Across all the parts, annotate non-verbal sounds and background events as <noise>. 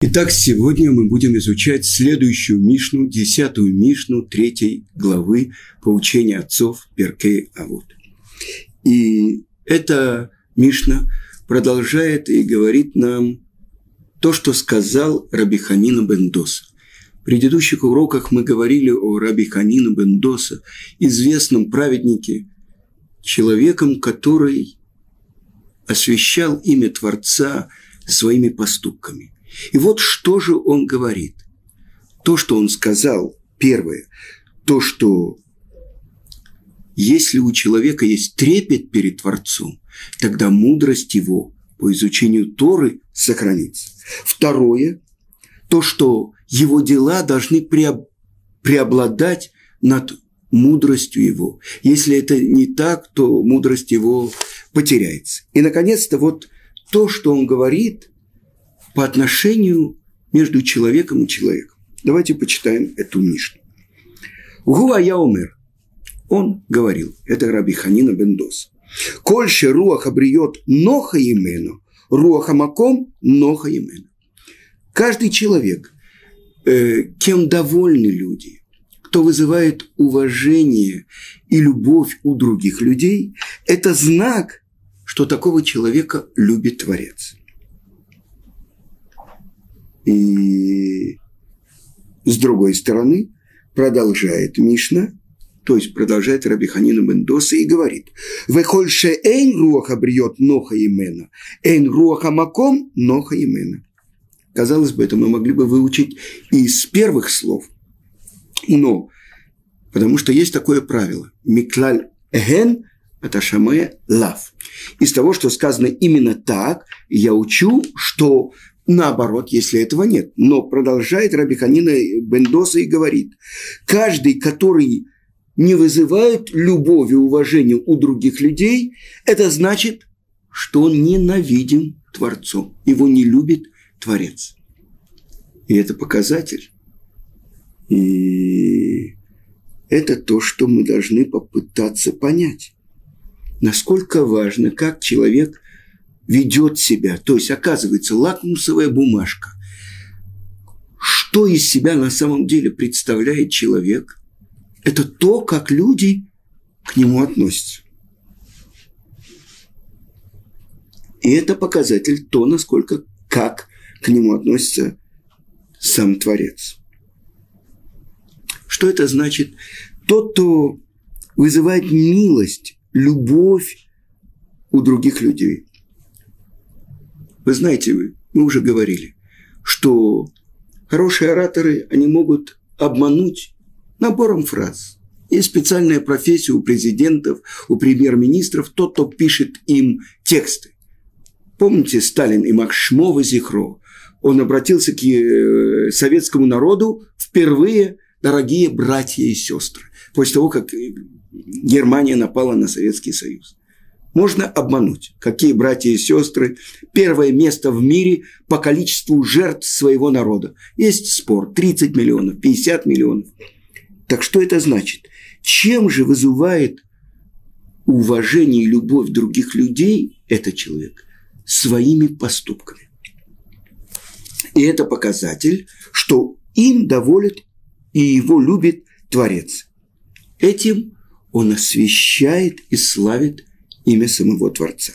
Итак, сегодня мы будем изучать следующую Мишну, десятую Мишну третьей главы поучения отцов Перкей Авод. И эта Мишна продолжает и говорит нам то, что сказал Раби Ханина Бендоса. В предыдущих уроках мы говорили о Раби Ханина Бендоса, известном праведнике, человеком, который освящал имя Творца своими поступками. И вот что же он говорит. То, что он сказал, первое, то, что если у человека есть трепет перед Творцом, тогда мудрость его по изучению Торы сохранится. Второе, то, что его дела должны преобладать над мудростью его. Если это не так, то мудрость его потеряется. И, наконец-то, вот то, что он говорит – по отношению между человеком и человеком. Давайте почитаем эту Мишну. Гуа Яомер, он говорил, это Раби Ханина Бендос. Кольше руах обриет ноха имена, руаха маком ноха имена. Каждый человек, э, кем довольны люди, кто вызывает уважение и любовь у других людей, это знак, что такого человека любит Творец. И с другой стороны, продолжает Мишна, то есть продолжает Рабиханина Бендоса и говорит, «Вехольше эйн руаха бриет ноха имена, эйн руаха маком ноха имена». Казалось бы, это мы могли бы выучить из первых слов, но потому что есть такое правило «Миклаль эген аташаме лав». Из того, что сказано именно так, я учу, что Наоборот, если этого нет. Но продолжает Рабиханина Бендоса и говорит, каждый, который не вызывает любовь и уважения у других людей, это значит, что он ненавидим Творцом. Его не любит Творец. И это показатель. И это то, что мы должны попытаться понять. Насколько важно, как человек ведет себя. То есть, оказывается, лакмусовая бумажка. Что из себя на самом деле представляет человек? Это то, как люди к нему относятся. И это показатель то, насколько, как к нему относится сам Творец. Что это значит? Тот, кто вызывает милость, любовь у других людей. Вы знаете, мы уже говорили, что хорошие ораторы, они могут обмануть набором фраз. Есть специальная профессия у президентов, у премьер-министров, тот, кто пишет им тексты. Помните Сталин и Макшмова Зихро? Он обратился к э, советскому народу впервые, дорогие братья и сестры, после того, как Германия напала на Советский Союз можно обмануть. Какие братья и сестры? Первое место в мире по количеству жертв своего народа. Есть спор. 30 миллионов, 50 миллионов. Так что это значит? Чем же вызывает уважение и любовь других людей этот человек? Своими поступками. И это показатель, что им доволен и его любит Творец. Этим он освещает и славит имя самого Творца.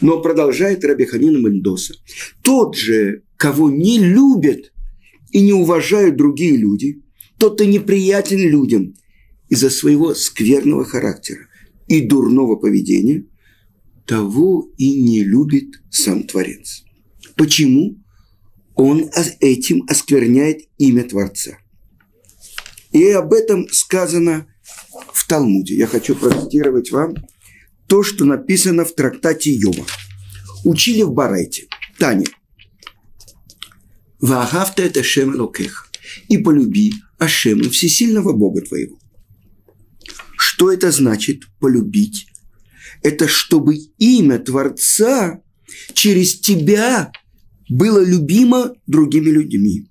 Но продолжает Рабиханина Мендоса. Тот же, кого не любят и не уважают другие люди, тот, кто неприятен людям из-за своего скверного характера и дурного поведения, того и не любит сам Творец. Почему? Он этим оскверняет имя Творца. И об этом сказано в Талмуде. Я хочу процитировать вам то, что написано в трактате Йома. Учили в Барайте. Таня. Ваагавта это Шем Локех. И полюби Ашема, всесильного Бога твоего. Что это значит полюбить? Это чтобы имя Творца через тебя было любимо другими людьми.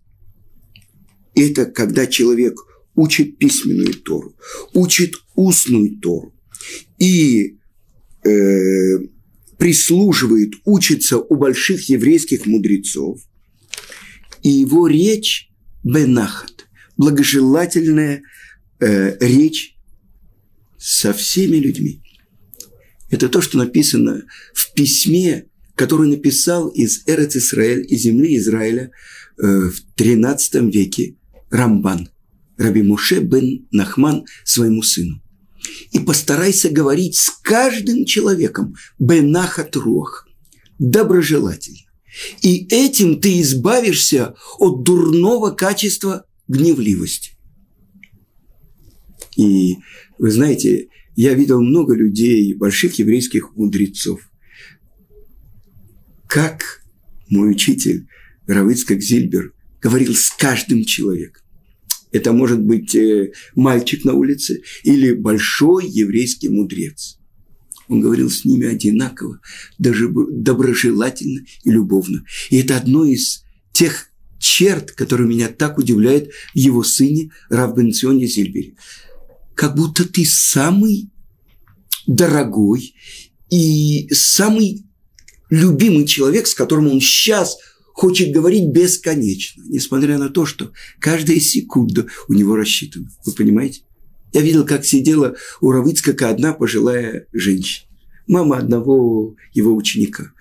Это когда человек учит письменную Тору, учит устную Тору и э, прислуживает, учится у больших еврейских мудрецов, И его речь бенахат, благожелательная э, речь со всеми людьми. Это то, что написано в письме, которое написал из Эрец Израиль, из земли Израиля э, в 13 веке Рамбан, Раби Муше бен Нахман своему сыну. И постарайся говорить с каждым человеком бенахат руах, доброжелательно. И этим ты избавишься от дурного качества гневливости. И вы знаете, я видел много людей, больших еврейских мудрецов. Как мой учитель Равицкак Зильбер говорил с каждым человеком. Это может быть э, мальчик на улице или большой еврейский мудрец. Он говорил с ними одинаково, даже доброжелательно и любовно. И это одно из тех черт, которые меня так удивляют в его сыне Равбенционе Зильбере. Как будто ты самый дорогой и самый любимый человек, с которым он сейчас хочет говорить бесконечно, несмотря на то, что каждая секунда у него рассчитана. Вы понимаете? Я видел, как сидела у Равыцкака одна пожилая женщина, мама одного его ученика,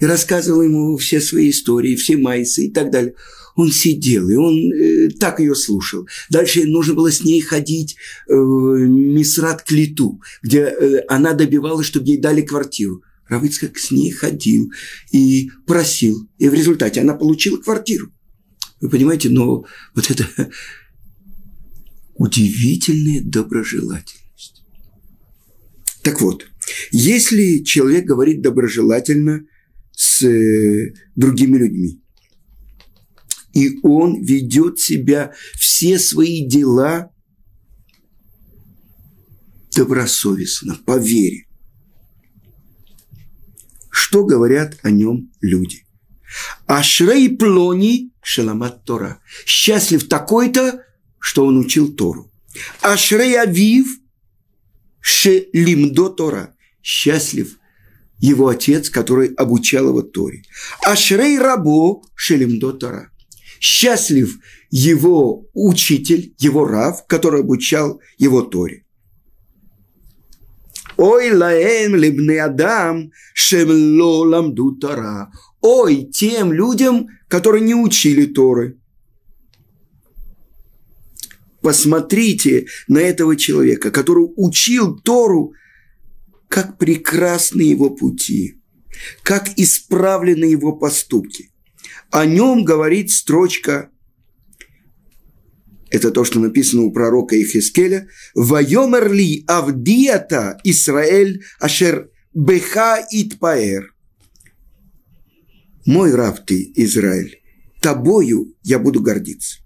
и рассказывала ему все свои истории, все майсы и так далее. Он сидел, и он э, так ее слушал. Дальше нужно было с ней ходить э, Мисрат к Литу, где э, она добивалась, чтобы ей дали квартиру. Равыцкак с ней ходил и просил. И в результате она получила квартиру. Вы понимаете, но вот это удивительная доброжелательность. Так вот, если человек говорит доброжелательно с э, другими людьми, и он ведет себя, все свои дела добросовестно, по вере. Что говорят о нем люди? Ашрей плони шаламат Тора. Счастлив такой-то, что он учил Тору. Ашрей авив шелимдо Тора. Счастлив его отец, который обучал его Торе. Ашрей рабо шелимдо Тора счастлив его учитель, его рав, который обучал его Торе. Ой, лаэм либны адам, шемло ламду тара. Ой, тем людям, которые не учили Торы. Посмотрите на этого человека, который учил Тору, как прекрасны его пути, как исправлены его поступки – о нем говорит строчка, это то, что написано у пророка Ихискеля, «Вайомерли авдията Исраэль ашер беха итпаэр». Мой раб ты, Израиль, тобою я буду гордиться.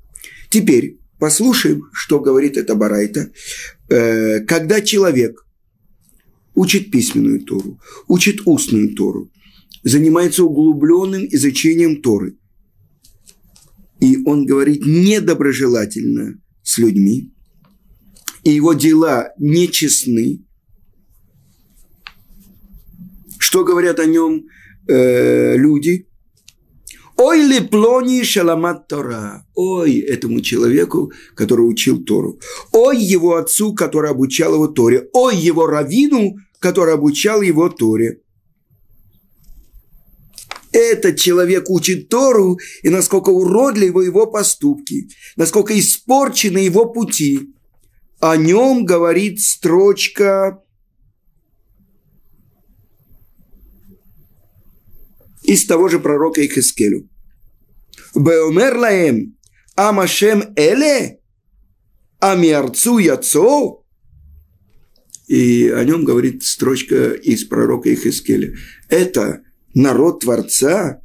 Теперь послушаем, что говорит эта барайта. Э, когда человек учит письменную Тору, учит устную Тору, занимается углубленным изучением Торы. И он говорит недоброжелательно с людьми, и его дела нечестны. Что говорят о нем э, люди? Ой, ли плони шаламат Тора. Ой, этому человеку, который учил Тору. Ой, его отцу, который обучал его Торе. Ой, его равину, который обучал его Торе этот человек учит Тору, и насколько уродливы его поступки, насколько испорчены его пути. О нем говорит строчка из того же пророка Ихискелю. Беомер лаем амашем эле амиарцу яцо и о нем говорит строчка из пророка Ихискеля. Это народ Творца,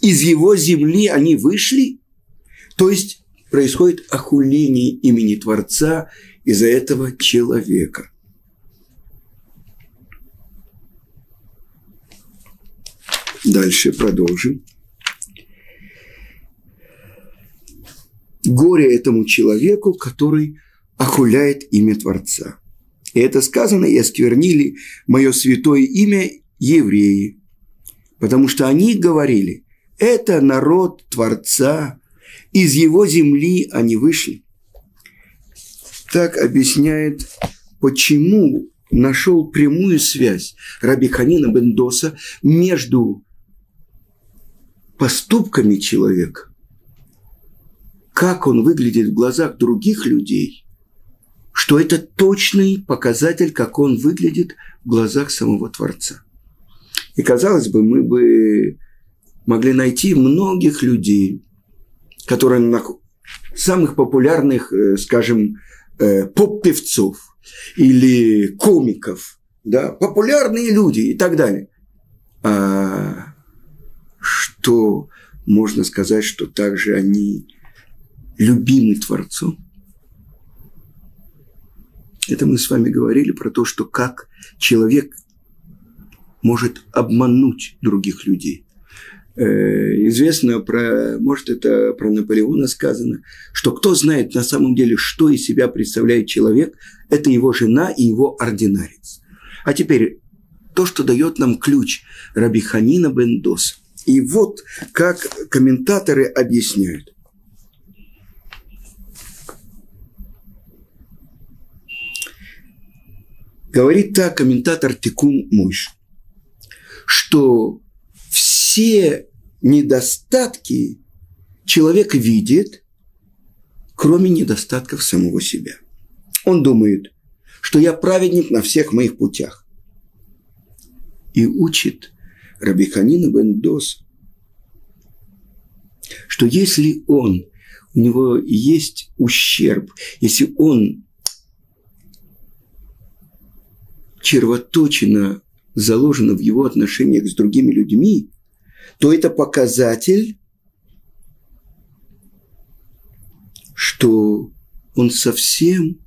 из его земли они вышли, то есть происходит охуление имени Творца из-за этого человека. Дальше продолжим. Горе этому человеку, который охуляет имя Творца. И это сказано, и осквернили мое святое имя евреи, потому что они говорили, Это народ Творца. Из его земли они вышли. Так объясняет, почему нашел прямую связь Раби Ханина Бендоса между поступками человека, как он выглядит в глазах других людей, что это точный показатель, как он выглядит в глазах самого Творца. И казалось бы, мы бы могли найти многих людей, которые на самых популярных, э, скажем, э, поп-певцов или комиков, да, популярные люди и так далее. А что можно сказать, что также они любимы Творцом? Это мы с вами говорили про то, что как человек может обмануть других людей. Э, известно про, может, это про Наполеона сказано, что кто знает на самом деле, что из себя представляет человек, это его жена и его ординарец. А теперь то, что дает нам ключ Раби Ханина Бендос. И вот как комментаторы объясняют. Говорит так комментатор Тикун Муш, что все недостатки человек видит, кроме недостатков самого себя. Он думает, что я праведник на всех моих путях. И учит Рабиханина Бендос, что если он, у него есть ущерб, если он червоточина заложено в его отношениях с другими людьми, то это показатель, что он совсем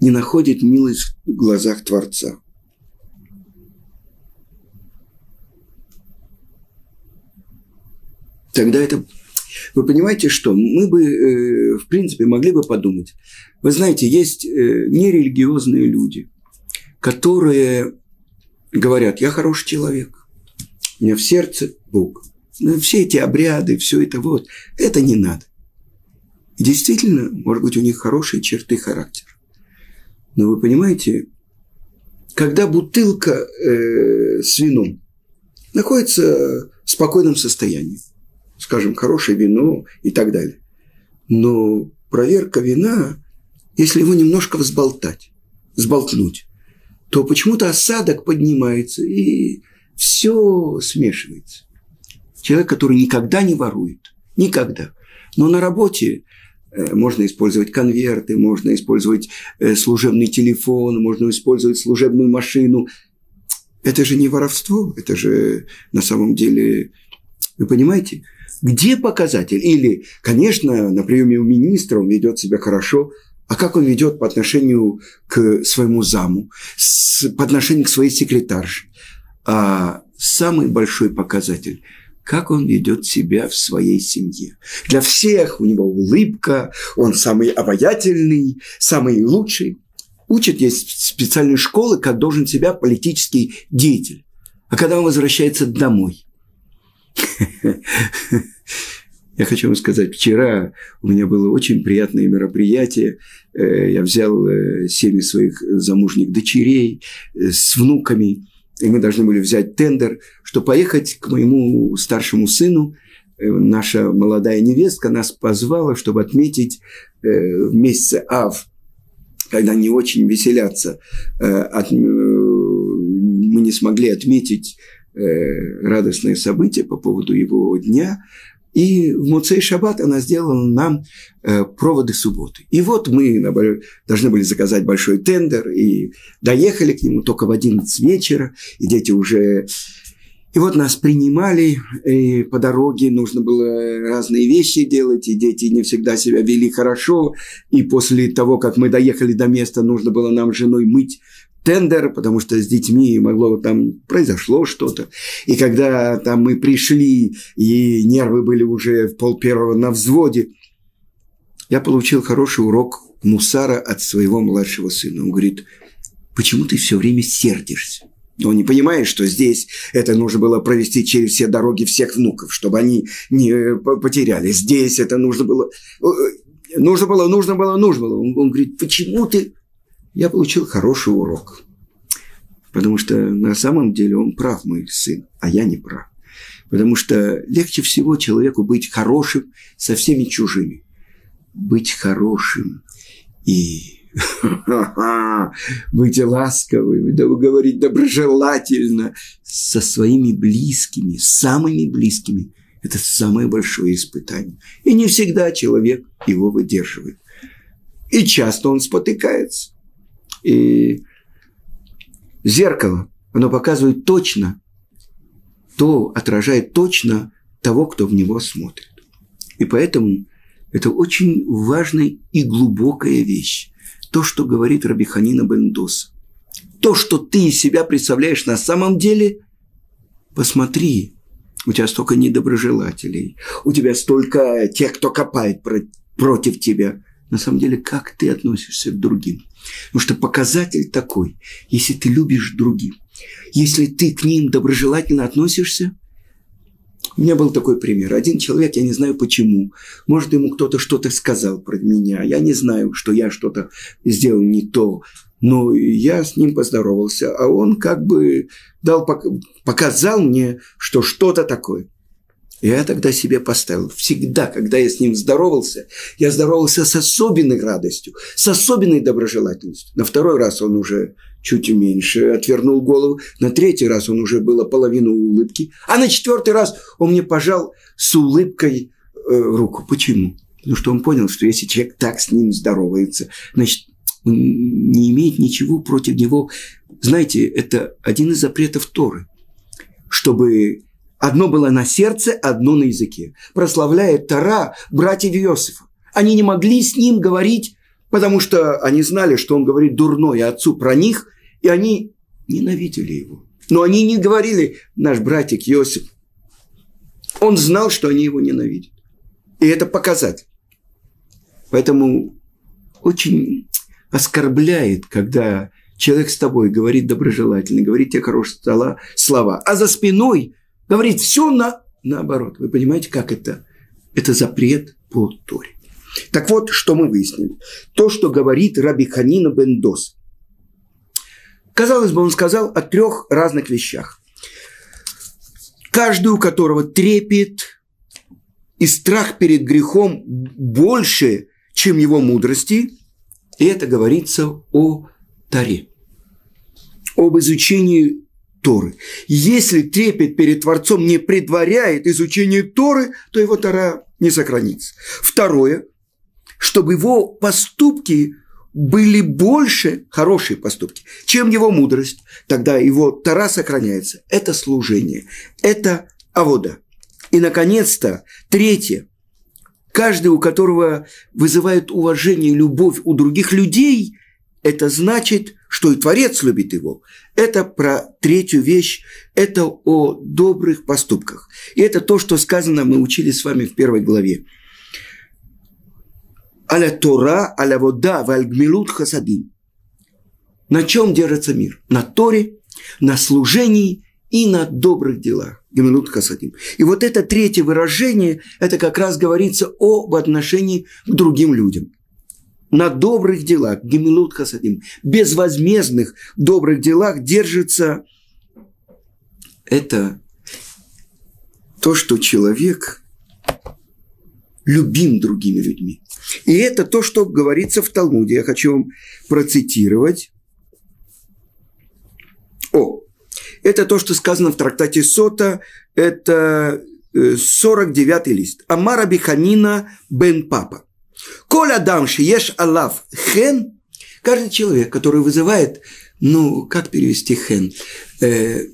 не находит милость в глазах Творца. Тогда это... Вы понимаете, что мы бы, э, в принципе, могли бы подумать. Вы знаете, есть э, нерелигиозные люди, которые говорят, я хороший человек, у меня в сердце Бог. Но ну, все эти обряды, все это вот, это не надо. И действительно, может быть, у них хорошие черты характера. Но вы понимаете, когда бутылка э, с вином находится в спокойном состоянии, скажем, хорошее вино и так далее, но проверка вина, если его немножко взболтать, взболтнуть, то почему-то осадок поднимается, и все смешивается. Человек, который никогда не ворует, никогда. Но на работе э, можно использовать конверты, можно использовать э, служебный телефон, можно использовать служебную машину. Это же не воровство, это же на самом деле, вы понимаете, где показатель? Или, конечно, на приеме у министра он ведет себя хорошо, а как он ведет по отношению к своему заму, по отношению к своей секретарше? а самый большой показатель – как он ведет себя в своей семье. Для всех у него улыбка, он самый обаятельный, самый лучший. Учат есть специальные школы, как должен себя политический деятель. А когда он возвращается домой, <laughs> я хочу вам сказать, вчера у меня было очень приятное мероприятие. Э, я взял э, семьи своих замужних дочерей э, с внуками и мы должны были взять тендер, что поехать к моему старшему сыну. Наша молодая невестка нас позвала, чтобы отметить в месяце Ав, когда не очень веселятся, мы не смогли отметить радостное событие по поводу его дня, и в Муцей Шаббат она сделала нам э, проводы субботы. И вот мы должны были заказать большой тендер, и доехали к нему только в 11 вечера, и дети уже... И вот нас принимали, и по дороге нужно было разные вещи делать, и дети не всегда себя вели хорошо. И после того, как мы доехали до места, нужно было нам с женой мыть тендер, потому что с детьми могло там произошло что-то. И когда там мы пришли, и нервы были уже в пол первого на взводе, я получил хороший урок мусара от своего младшего сына. Он говорит, почему ты все время сердишься? Он не понимает, что здесь это нужно было провести через все дороги всех внуков, чтобы они не потеряли. Здесь это нужно было... Э, э, нужно было, нужно было, нужно было. Он, он говорит, почему ты... Я получил хороший урок. Потому что на самом деле он прав, мой сын, а я не прав. Потому что легче всего человеку быть хорошим со всеми чужими. Быть хорошим и <laughs> быть ласковым, говорить доброжелательно со своими близкими, самыми близкими. Это самое большое испытание. И не всегда человек его выдерживает. И часто он спотыкается. И зеркало, оно показывает точно, то отражает точно того, кто в него смотрит. И поэтому это очень важная и глубокая вещь то, что говорит Рабиханина Бендос. То, что ты из себя представляешь на самом деле, посмотри, у тебя столько недоброжелателей, у тебя столько тех, кто копает про- против тебя. На самом деле, как ты относишься к другим? Потому что показатель такой, если ты любишь другим, если ты к ним доброжелательно относишься, у меня был такой пример. Один человек, я не знаю почему, может, ему кто-то что-то сказал про меня. Я не знаю, что я что-то сделал не то. Но я с ним поздоровался, а он как бы дал, показал мне, что что-то такое. Я тогда себе поставил. Всегда, когда я с ним здоровался, я здоровался с особенной радостью, с особенной доброжелательностью. На второй раз он уже чуть меньше, отвернул голову. На третий раз он уже было половину улыбки. А на четвертый раз он мне пожал с улыбкой э, руку. Почему? Потому что он понял, что если человек так с ним здоровается, значит, он не имеет ничего против него. Знаете, это один из запретов Торы. Чтобы одно было на сердце, одно на языке. Прославляет Тора братьев Иосифа. Они не могли с ним говорить потому что они знали, что он говорит дурное отцу про них, и они ненавидели его. Но они не говорили, наш братик Иосиф. Он знал, что они его ненавидят. И это показатель. Поэтому очень оскорбляет, когда человек с тобой говорит доброжелательно, говорит тебе хорошие слова, а за спиной говорит все на, наоборот. Вы понимаете, как это? Это запрет по Торе. Так вот, что мы выяснили. То, что говорит Раби Ханина Бендос. Казалось бы, он сказал о трех разных вещах. Каждый, у которого трепет и страх перед грехом больше, чем его мудрости, и это говорится о Таре, об изучении Торы. Если трепет перед Творцом не предваряет изучение Торы, то его Тора не сохранится. Второе, чтобы его поступки были больше, хорошие поступки, чем его мудрость, тогда его Тара сохраняется. Это служение, это авода. И, наконец-то, третье. Каждый, у которого вызывает уважение и любовь у других людей, это значит, что и Творец любит его. Это про третью вещь, это о добрых поступках. И это то, что сказано, мы учили с вами в первой главе аля Тора, аля вода, валь гмилут хасадим. На чем держится мир? На Торе, на служении и на добрых делах. Геминут хасадим. И вот это третье выражение, это как раз говорится об отношении к другим людям. На добрых делах, геминут хасадим, безвозмездных добрых делах держится это то, что человек любим другими людьми. И это то, что говорится в Талмуде. Я хочу вам процитировать. О, это то, что сказано в трактате Сота, это 49-й э, лист. Амара Биханина бен Папа. Коля дам еш алав хен, каждый человек, который вызывает, ну, как перевести хен, э,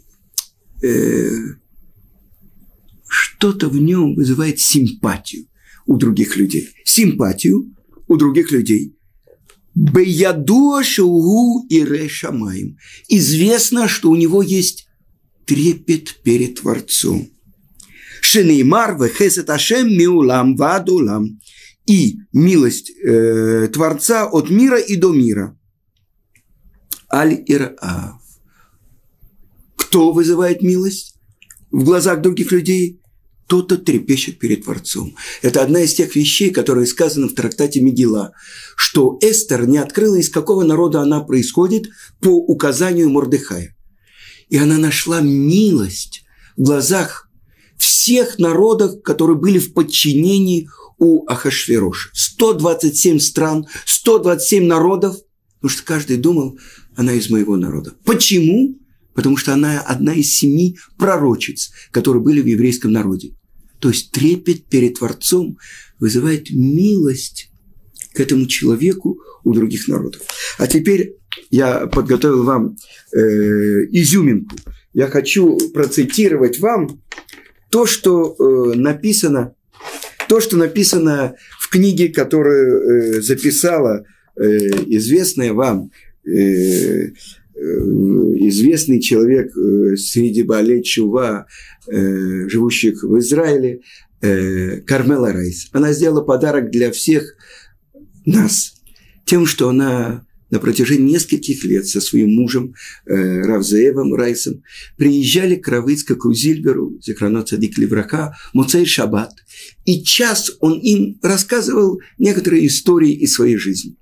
э, что-то в нем вызывает симпатию у других людей, симпатию у других людей. Беядуа шоугу и решамаем. Известно, что у него есть трепет перед Творцом. Шенеймар вехесет ашем миулам вадулам. И милость э, Творца от мира и до мира. Аль-Ираав. Кто вызывает милость в глазах других людей? Тот, кто трепещет перед Творцом. Это одна из тех вещей, которые сказаны в трактате Мегила, что Эстер не открыла, из какого народа она происходит по указанию Мордыхая. И она нашла милость в глазах всех народов, которые были в подчинении у Ахашвероша. 127 стран, 127 народов, потому что каждый думал, она из моего народа. Почему? Потому что она одна из семи пророчиц, которые были в еврейском народе. То есть трепет перед Творцом вызывает милость к этому человеку у других народов. А теперь я подготовил вам э, изюминку. Я хочу процитировать вам то, что э, написано, то, что написано в книге, которую э, записала э, известная вам э, известный человек среди Балей Чува, живущих в Израиле, Кармела Райс. Она сделала подарок для всех нас тем, что она на протяжении нескольких лет со своим мужем э, Равзеевым Райсом приезжали к Равыцкаку Зильберу, Зехрано Цадик Леврака, Муцей Шаббат. И час он им рассказывал некоторые истории из своей жизни.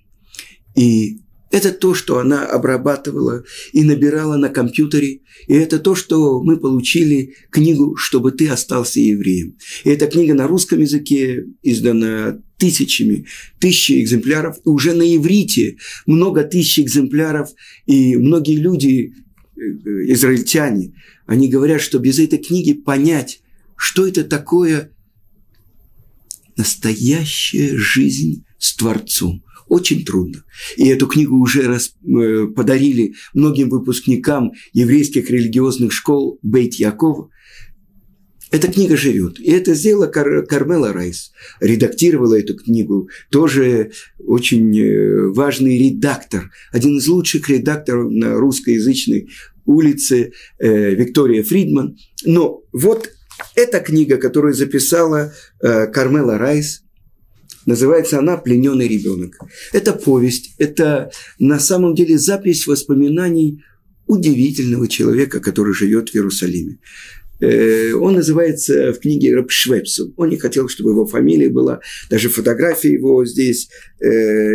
И это то, что она обрабатывала и набирала на компьютере. И это то, что мы получили книгу «Чтобы ты остался евреем». И эта книга на русском языке издана тысячами, тысячи экземпляров. И уже на иврите много тысяч экземпляров. И многие люди, э, израильтяне, они говорят, что без этой книги понять, что это такое настоящая жизнь с Творцом очень трудно. И эту книгу уже раз, э, подарили многим выпускникам еврейских религиозных школ Бейт Якова. Эта книга живет. И это сделала Кар- Кармела Райс. Редактировала эту книгу. Тоже очень э, важный редактор. Один из лучших редакторов на русскоязычной улице э, Виктория Фридман. Но вот эта книга, которую записала э, Кармела Райс, Называется она «Плененный ребенок». Это повесть, это на самом деле запись воспоминаний удивительного человека, который живет в Иерусалиме. Э, он называется в книге Рабшвепсу. Он не хотел, чтобы его фамилия была, даже фотография его здесь э,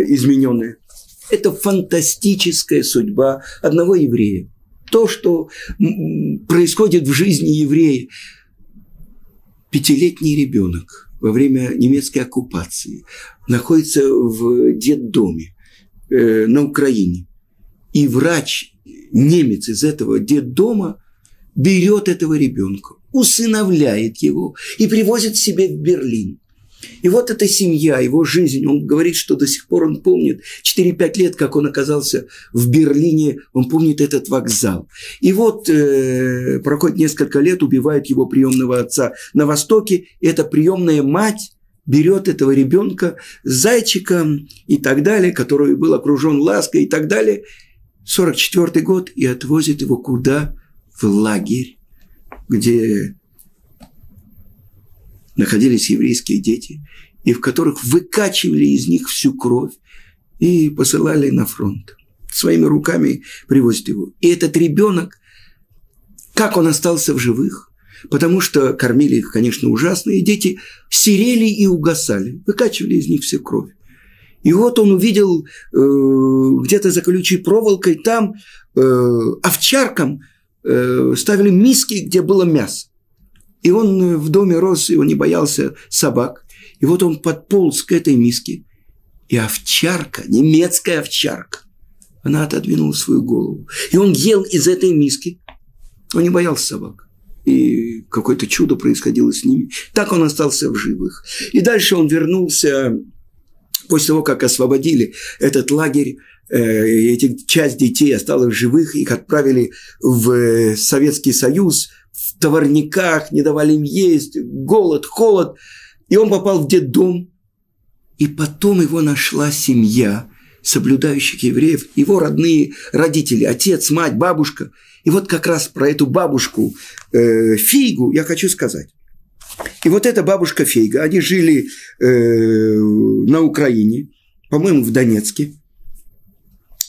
измененная. Это фантастическая судьба одного еврея. То, что происходит в жизни еврея. Пятилетний ребенок – во время немецкой оккупации, находится в детдоме э, на Украине. И врач, немец из этого детдома, берет этого ребенка, усыновляет его и привозит себе в Берлин. И вот эта семья, его жизнь, он говорит, что до сих пор он помнит 4-5 лет, как он оказался в Берлине, он помнит этот вокзал. И вот э, проходит несколько лет, убивает его приемного отца на Востоке, и эта приемная мать берет этого ребенка с зайчиком и так далее, который был окружен лаской и так далее, 44 год, и отвозит его куда? В лагерь, где находились еврейские дети, и в которых выкачивали из них всю кровь и посылали на фронт. Своими руками привозят его. И этот ребенок, как он остался в живых, потому что кормили их, конечно, ужасно, и дети серели и угасали, выкачивали из них всю кровь. И вот он увидел э, где-то за колючей проволокой там э, овчаркам э, ставили миски, где было мясо. И он э, в доме рос, и он не боялся собак. И вот он подполз к этой миске. И овчарка, немецкая овчарка, она отодвинула свою голову. И он ел из этой миски. Он не боялся собак. И какое-то чудо происходило с ними. Так он остался в живых. И дальше он вернулся, после того, как освободили этот лагерь, э, эти, часть детей осталась живых, их отправили в э, Советский Союз – в товарниках, не давали им есть, голод, холод. И он попал в детдом. И потом его нашла семья соблюдающих евреев, его родные родители, отец, мать, бабушка. И вот как раз про эту бабушку э, Фейгу я хочу сказать. И вот эта бабушка Фейга, они жили э, на Украине, по-моему, в Донецке.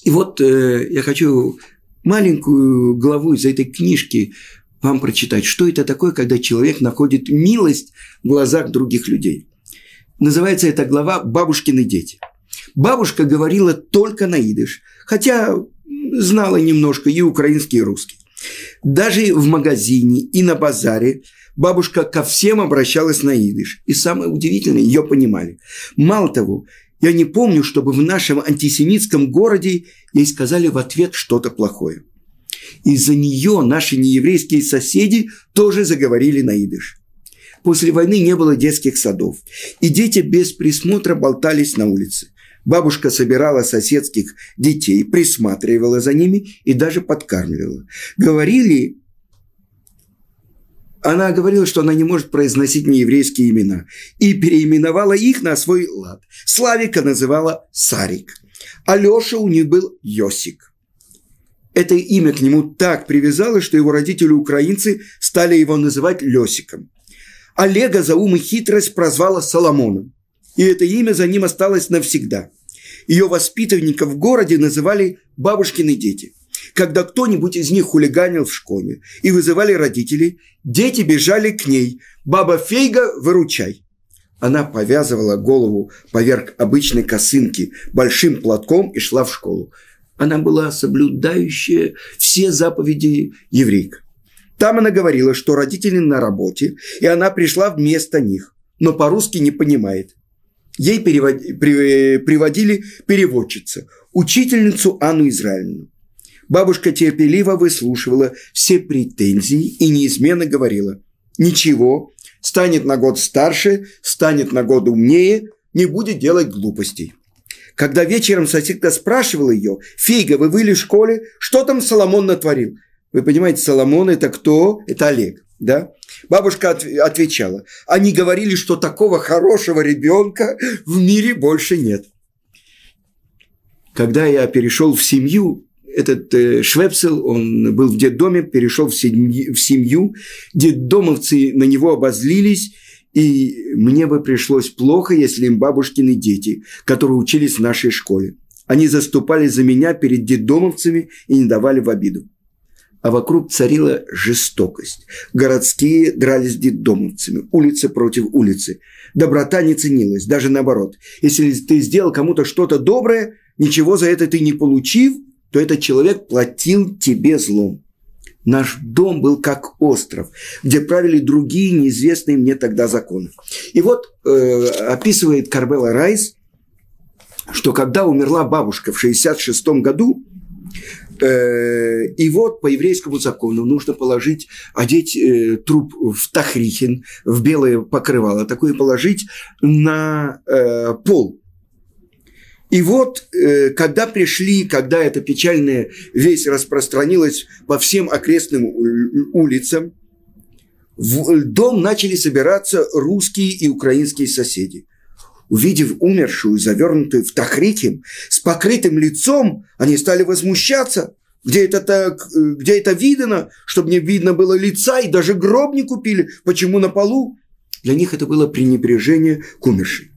И вот э, я хочу маленькую главу из этой книжки вам прочитать, что это такое, когда человек находит милость в глазах других людей. Называется эта глава «Бабушкины дети». Бабушка говорила только на идыш, хотя знала немножко и украинский, и русский. Даже в магазине и на базаре бабушка ко всем обращалась на идыш. И самое удивительное, ее понимали. Мало того, я не помню, чтобы в нашем антисемитском городе ей сказали в ответ что-то плохое. Из-за нее наши нееврейские соседи тоже заговорили на идыш. После войны не было детских садов, и дети без присмотра болтались на улице. Бабушка собирала соседских детей, присматривала за ними и даже подкармливала. Говорили, она говорила, что она не может произносить нееврейские имена, и переименовала их на свой лад. Славика называла Сарик, а у них был Йосик. Это имя к нему так привязалось, что его родители-украинцы стали его называть Лесиком. Олега за ум и хитрость прозвала Соломоном и это имя за ним осталось навсегда. Ее воспитанников в городе называли «бабушкины дети». Когда кто-нибудь из них хулиганил в школе и вызывали родителей, дети бежали к ней «Баба Фейга, выручай!» Она повязывала голову поверх обычной косынки большим платком и шла в школу. Она была соблюдающая все заповеди еврейка. Там она говорила, что родители на работе, и она пришла вместо них, но по-русски не понимает. Ей перевод... при... приводили переводчица, учительницу Анну Израильевну. Бабушка терпеливо выслушивала все претензии и неизменно говорила «Ничего, станет на год старше, станет на год умнее, не будет делать глупостей». Когда вечером соседка спрашивала ее «Фейга, вы были в школе? Что там Соломон натворил?» Вы понимаете, Соломон – это кто? Это Олег, да? Бабушка от, отвечала, они говорили, что такого хорошего ребенка в мире больше нет. Когда я перешел в семью, этот э, Швепсел, он был в детдоме, перешел в семью, в семью, детдомовцы на него обозлились, и мне бы пришлось плохо, если им бабушкины дети, которые учились в нашей школе. Они заступали за меня перед детдомовцами и не давали в обиду а вокруг царила жестокость. Городские дрались с детдомовцами, улица против улицы. Доброта не ценилась, даже наоборот. Если ты сделал кому-то что-то доброе, ничего за это ты не получив, то этот человек платил тебе злом. Наш дом был как остров, где правили другие неизвестные мне тогда законы. И вот э, описывает Карбела Райс, что когда умерла бабушка в 66 году, Э, и вот по еврейскому закону нужно положить, одеть э, труп в тахрихин, в белое покрывало, такое положить на э, пол. И вот, когда пришли, когда эта печальная весть распространилась по всем окрестным улицам, в дом начали собираться русские и украинские соседи. Увидев умершую, завернутую в тахриким, с покрытым лицом, они стали возмущаться. Где это так, где это видно, чтобы не видно было лица, и даже гроб не купили. Почему на полу? Для них это было пренебрежение к умершей.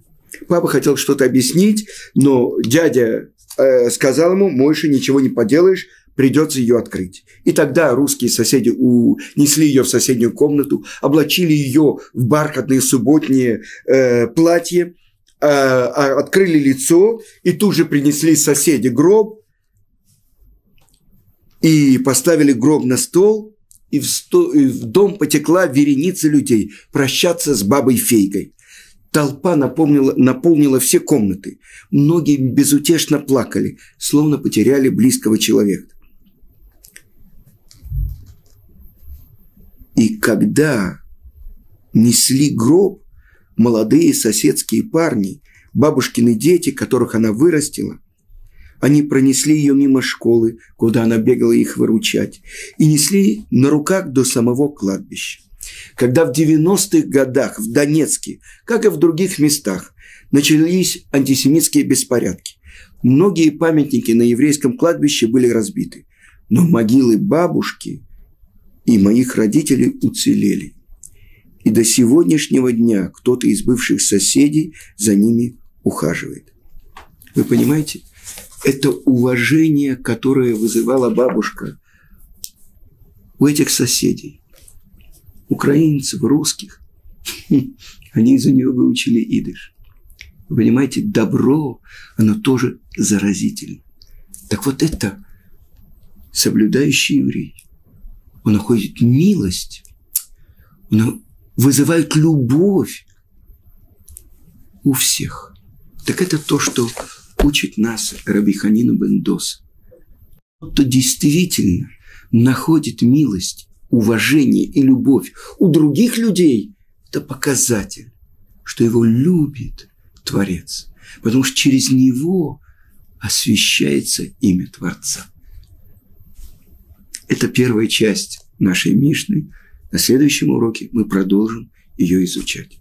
Папа хотел что-то объяснить, но дядя э, сказал ему, Мойша, ничего не поделаешь, придется ее открыть. И тогда русские соседи унесли ее в соседнюю комнату, облачили ее в бархатные субботние э, платья, Э, а, открыли лицо и тут же принесли соседи гроб и поставили гроб на стол, и в, сто, и в дом потекла вереница людей прощаться с бабой Фейгой. Толпа напомнила, наполнила все комнаты. Многие безутешно плакали, словно потеряли близкого человека. И когда несли гроб, молодые соседские парни, бабушкины дети, которых она вырастила, они пронесли ее мимо школы, куда она бегала их выручать, и несли на руках до самого кладбища. Когда в 90-х годах в Донецке, как и в других местах, начались антисемитские беспорядки, многие памятники на еврейском кладбище были разбиты, но могилы бабушки и моих родителей уцелели – и до сегодняшнего дня кто-то из бывших соседей за ними ухаживает. Вы понимаете? Это уважение, которое вызывала бабушка у этих соседей, украинцев, русских, <laughs> они из-за нее выучили идыш. Вы понимаете, добро, оно тоже заразительно. Так вот это соблюдающий еврей. Он находит милость, он вызывает любовь у всех. Так это то, что учит нас Раби Ханина Бендос. Тот, кто действительно находит милость, уважение и любовь у других людей, это показатель, что его любит Творец. Потому что через него освещается имя Творца. Это первая часть нашей Мишны. На следующем уроке мы продолжим ее изучать.